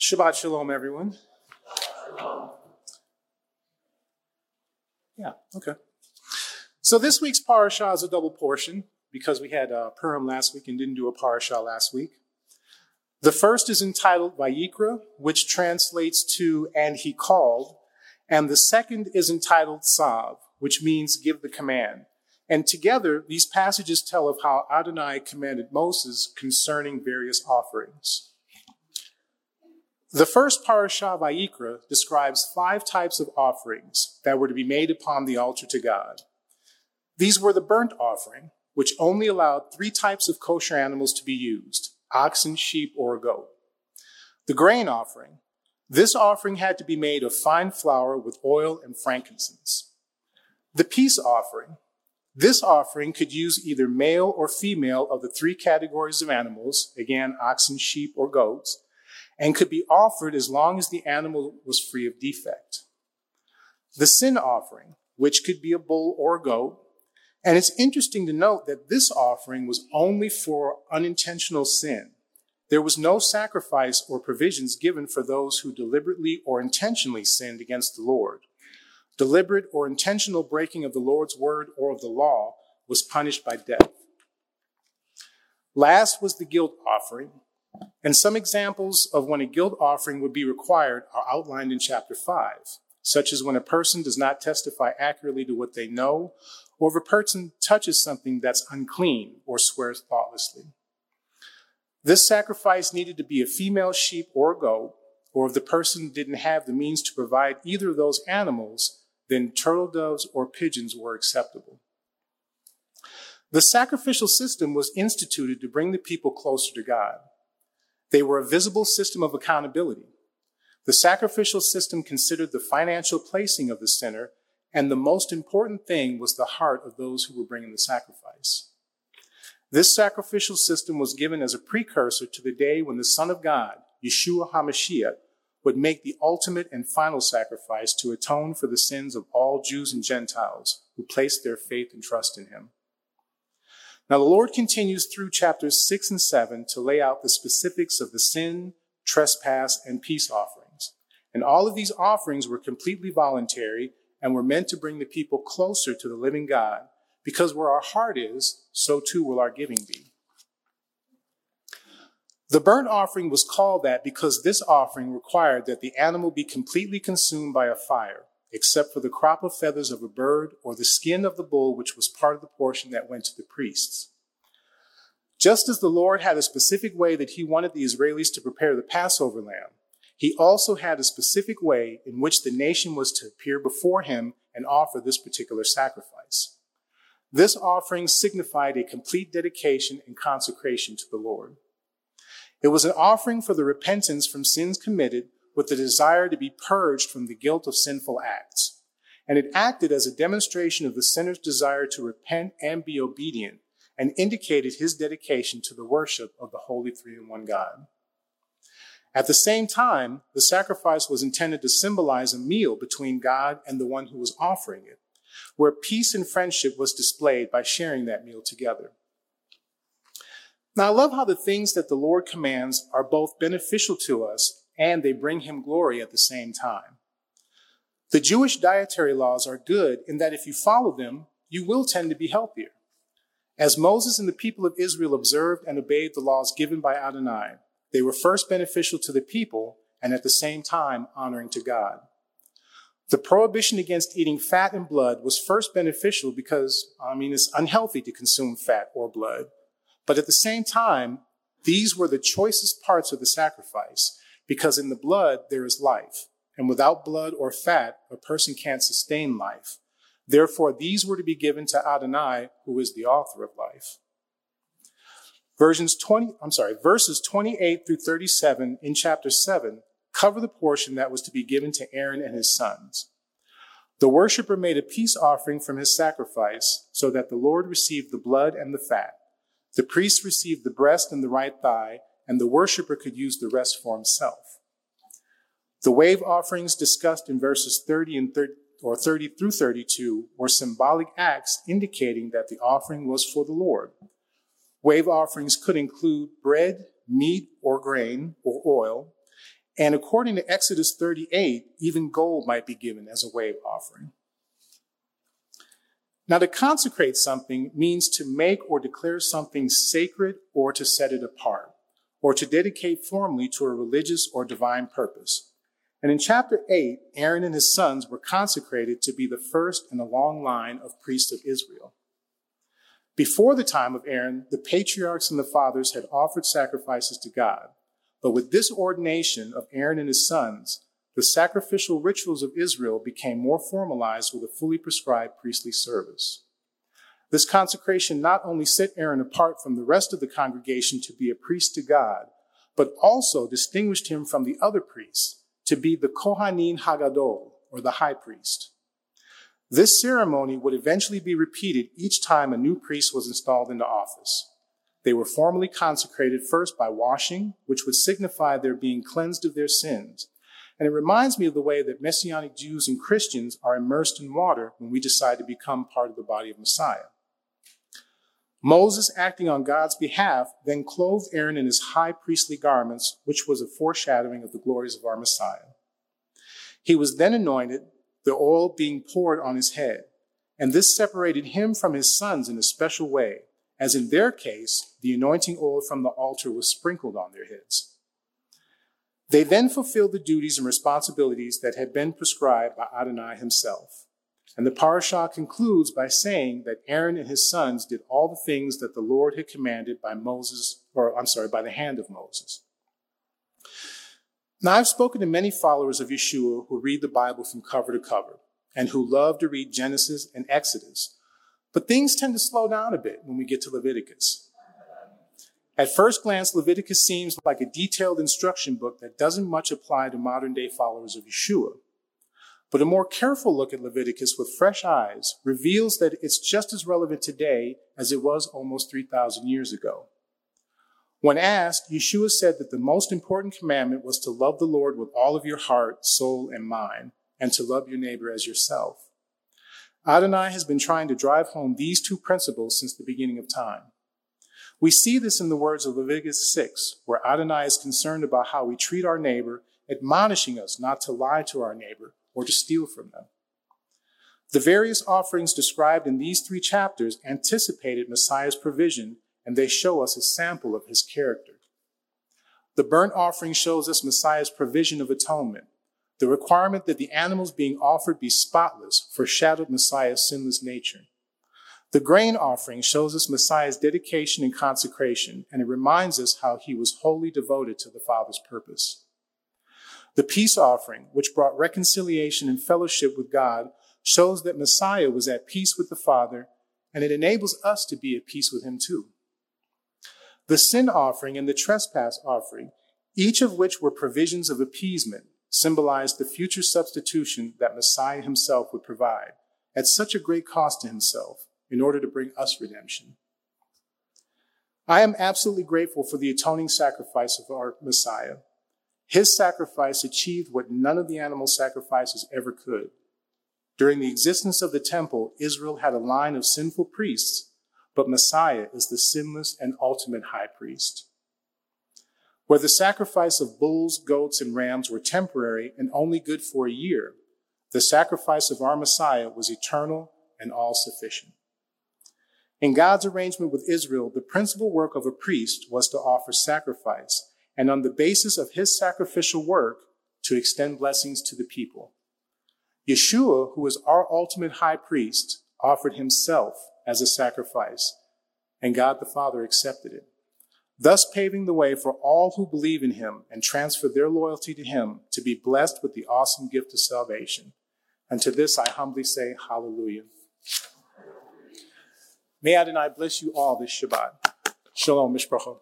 Shabbat Shalom, everyone. Yeah, okay. So this week's parashah is a double portion because we had uh, Purim last week and didn't do a parashah last week. The first is entitled Vayikra, which translates to And He Called, and the second is entitled Tzav, which means Give the Command. And together, these passages tell of how Adonai commanded Moses concerning various offerings. The first parashah Vayikra describes five types of offerings that were to be made upon the altar to God. These were the burnt offering, which only allowed three types of kosher animals to be used oxen, sheep, or a goat. The grain offering. This offering had to be made of fine flour with oil and frankincense. The peace offering. This offering could use either male or female of the three categories of animals, again, oxen, sheep, or goats, and could be offered as long as the animal was free of defect. The sin offering, which could be a bull or a goat, and it's interesting to note that this offering was only for unintentional sin. There was no sacrifice or provisions given for those who deliberately or intentionally sinned against the Lord. Deliberate or intentional breaking of the Lord's word or of the law was punished by death. Last was the guilt offering, and some examples of when a guilt offering would be required are outlined in chapter 5, such as when a person does not testify accurately to what they know, or if a person touches something that's unclean or swears thoughtlessly. This sacrifice needed to be a female sheep or goat, or if the person didn't have the means to provide either of those animals, then turtle doves or pigeons were acceptable. The sacrificial system was instituted to bring the people closer to God. They were a visible system of accountability. The sacrificial system considered the financial placing of the sinner, and the most important thing was the heart of those who were bringing the sacrifice. This sacrificial system was given as a precursor to the day when the Son of God, Yeshua HaMashiach, would make the ultimate and final sacrifice to atone for the sins of all Jews and Gentiles who placed their faith and trust in him. Now, the Lord continues through chapters 6 and 7 to lay out the specifics of the sin, trespass, and peace offerings. And all of these offerings were completely voluntary and were meant to bring the people closer to the living God, because where our heart is, so too will our giving be. The burnt offering was called that because this offering required that the animal be completely consumed by a fire except for the crop of feathers of a bird or the skin of the bull, which was part of the portion that went to the priests. Just as the Lord had a specific way that he wanted the Israelis to prepare the Passover lamb, he also had a specific way in which the nation was to appear before him and offer this particular sacrifice. This offering signified a complete dedication and consecration to the Lord. It was an offering for the repentance from sins committed with the desire to be purged from the guilt of sinful acts. And it acted as a demonstration of the sinner's desire to repent and be obedient and indicated his dedication to the worship of the Holy Three in One God. At the same time, the sacrifice was intended to symbolize a meal between God and the one who was offering it, where peace and friendship was displayed by sharing that meal together. Now, I love how the things that the Lord commands are both beneficial to us and they bring him glory at the same time. The Jewish dietary laws are good in that if you follow them, you will tend to be healthier. As Moses and the people of Israel observed and obeyed the laws given by Adonai, they were first beneficial to the people and at the same time honoring to God. The prohibition against eating fat and blood was first beneficial because, I mean, it's unhealthy to consume fat or blood. But at the same time, these were the choicest parts of the sacrifice because in the blood there is life, and without blood or fat, a person can't sustain life. Therefore, these were to be given to Adonai, who is the author of life. Versions 20, I'm sorry, verses 28 through 37 in chapter 7 cover the portion that was to be given to Aaron and his sons. The worshiper made a peace offering from his sacrifice so that the Lord received the blood and the fat. The priest received the breast and the right thigh, and the worshiper could use the rest for himself. The wave offerings discussed in verses 30 and 30, or 30 through 32 were symbolic acts indicating that the offering was for the Lord. Wave offerings could include bread, meat, or grain, or oil, And according to Exodus 38, even gold might be given as a wave offering. Now, to consecrate something means to make or declare something sacred or to set it apart, or to dedicate formally to a religious or divine purpose. And in chapter 8, Aaron and his sons were consecrated to be the first in a long line of priests of Israel. Before the time of Aaron, the patriarchs and the fathers had offered sacrifices to God. But with this ordination of Aaron and his sons, the sacrificial rituals of Israel became more formalized with a fully prescribed priestly service. This consecration not only set Aaron apart from the rest of the congregation to be a priest to God, but also distinguished him from the other priests to be the Kohanin Hagadol, or the high priest. This ceremony would eventually be repeated each time a new priest was installed into office. They were formally consecrated first by washing, which would signify their being cleansed of their sins, and it reminds me of the way that Messianic Jews and Christians are immersed in water when we decide to become part of the body of Messiah. Moses, acting on God's behalf, then clothed Aaron in his high priestly garments, which was a foreshadowing of the glories of our Messiah. He was then anointed, the oil being poured on his head, and this separated him from his sons in a special way, as in their case, the anointing oil from the altar was sprinkled on their heads. They then fulfilled the duties and responsibilities that had been prescribed by Adonai himself. And the parashah concludes by saying that Aaron and his sons did all the things that the Lord had commanded by Moses, or I'm sorry, by the hand of Moses. Now, I've spoken to many followers of Yeshua who read the Bible from cover to cover and who love to read Genesis and Exodus. But things tend to slow down a bit when we get to Leviticus. At first glance, Leviticus seems like a detailed instruction book that doesn't much apply to modern day followers of Yeshua. But a more careful look at Leviticus with fresh eyes reveals that it's just as relevant today as it was almost 3,000 years ago. When asked, Yeshua said that the most important commandment was to love the Lord with all of your heart, soul, and mind, and to love your neighbor as yourself. Adonai has been trying to drive home these two principles since the beginning of time. We see this in the words of Leviticus 6, where Adonai is concerned about how we treat our neighbor, admonishing us not to lie to our neighbor or to steal from them. The various offerings described in these three chapters anticipated Messiah's provision, and they show us a sample of his character. The burnt offering shows us Messiah's provision of atonement. The requirement that the animals being offered be spotless foreshadowed Messiah's sinless nature. The grain offering shows us Messiah's dedication and consecration, and it reminds us how he was wholly devoted to the Father's purpose. The peace offering, which brought reconciliation and fellowship with God, shows that Messiah was at peace with the Father, and it enables us to be at peace with him too. The sin offering and the trespass offering, each of which were provisions of appeasement, symbolized the future substitution that Messiah himself would provide at such a great cost to himself in order to bring us redemption. I am absolutely grateful for the atoning sacrifice of our Messiah. His sacrifice achieved what none of the animal sacrifices ever could. During the existence of the temple, Israel had a line of sinful priests, but Messiah is the sinless and ultimate high priest. Where the sacrifice of bulls, goats, and rams were temporary and only good for a year, the sacrifice of our Messiah was eternal and all sufficient. In God's arrangement with Israel, the principal work of a priest was to offer sacrifice, and on the basis of his sacrificial work, to extend blessings to the people. Yeshua, who is our ultimate high priest, offered himself as a sacrifice, and God the Father accepted it, thus paving the way for all who believe in him and transfer their loyalty to him to be blessed with the awesome gift of salvation. And to this I humbly say, Hallelujah. May Adonai bless you all this Shabbat. Shalom, Mishpacha.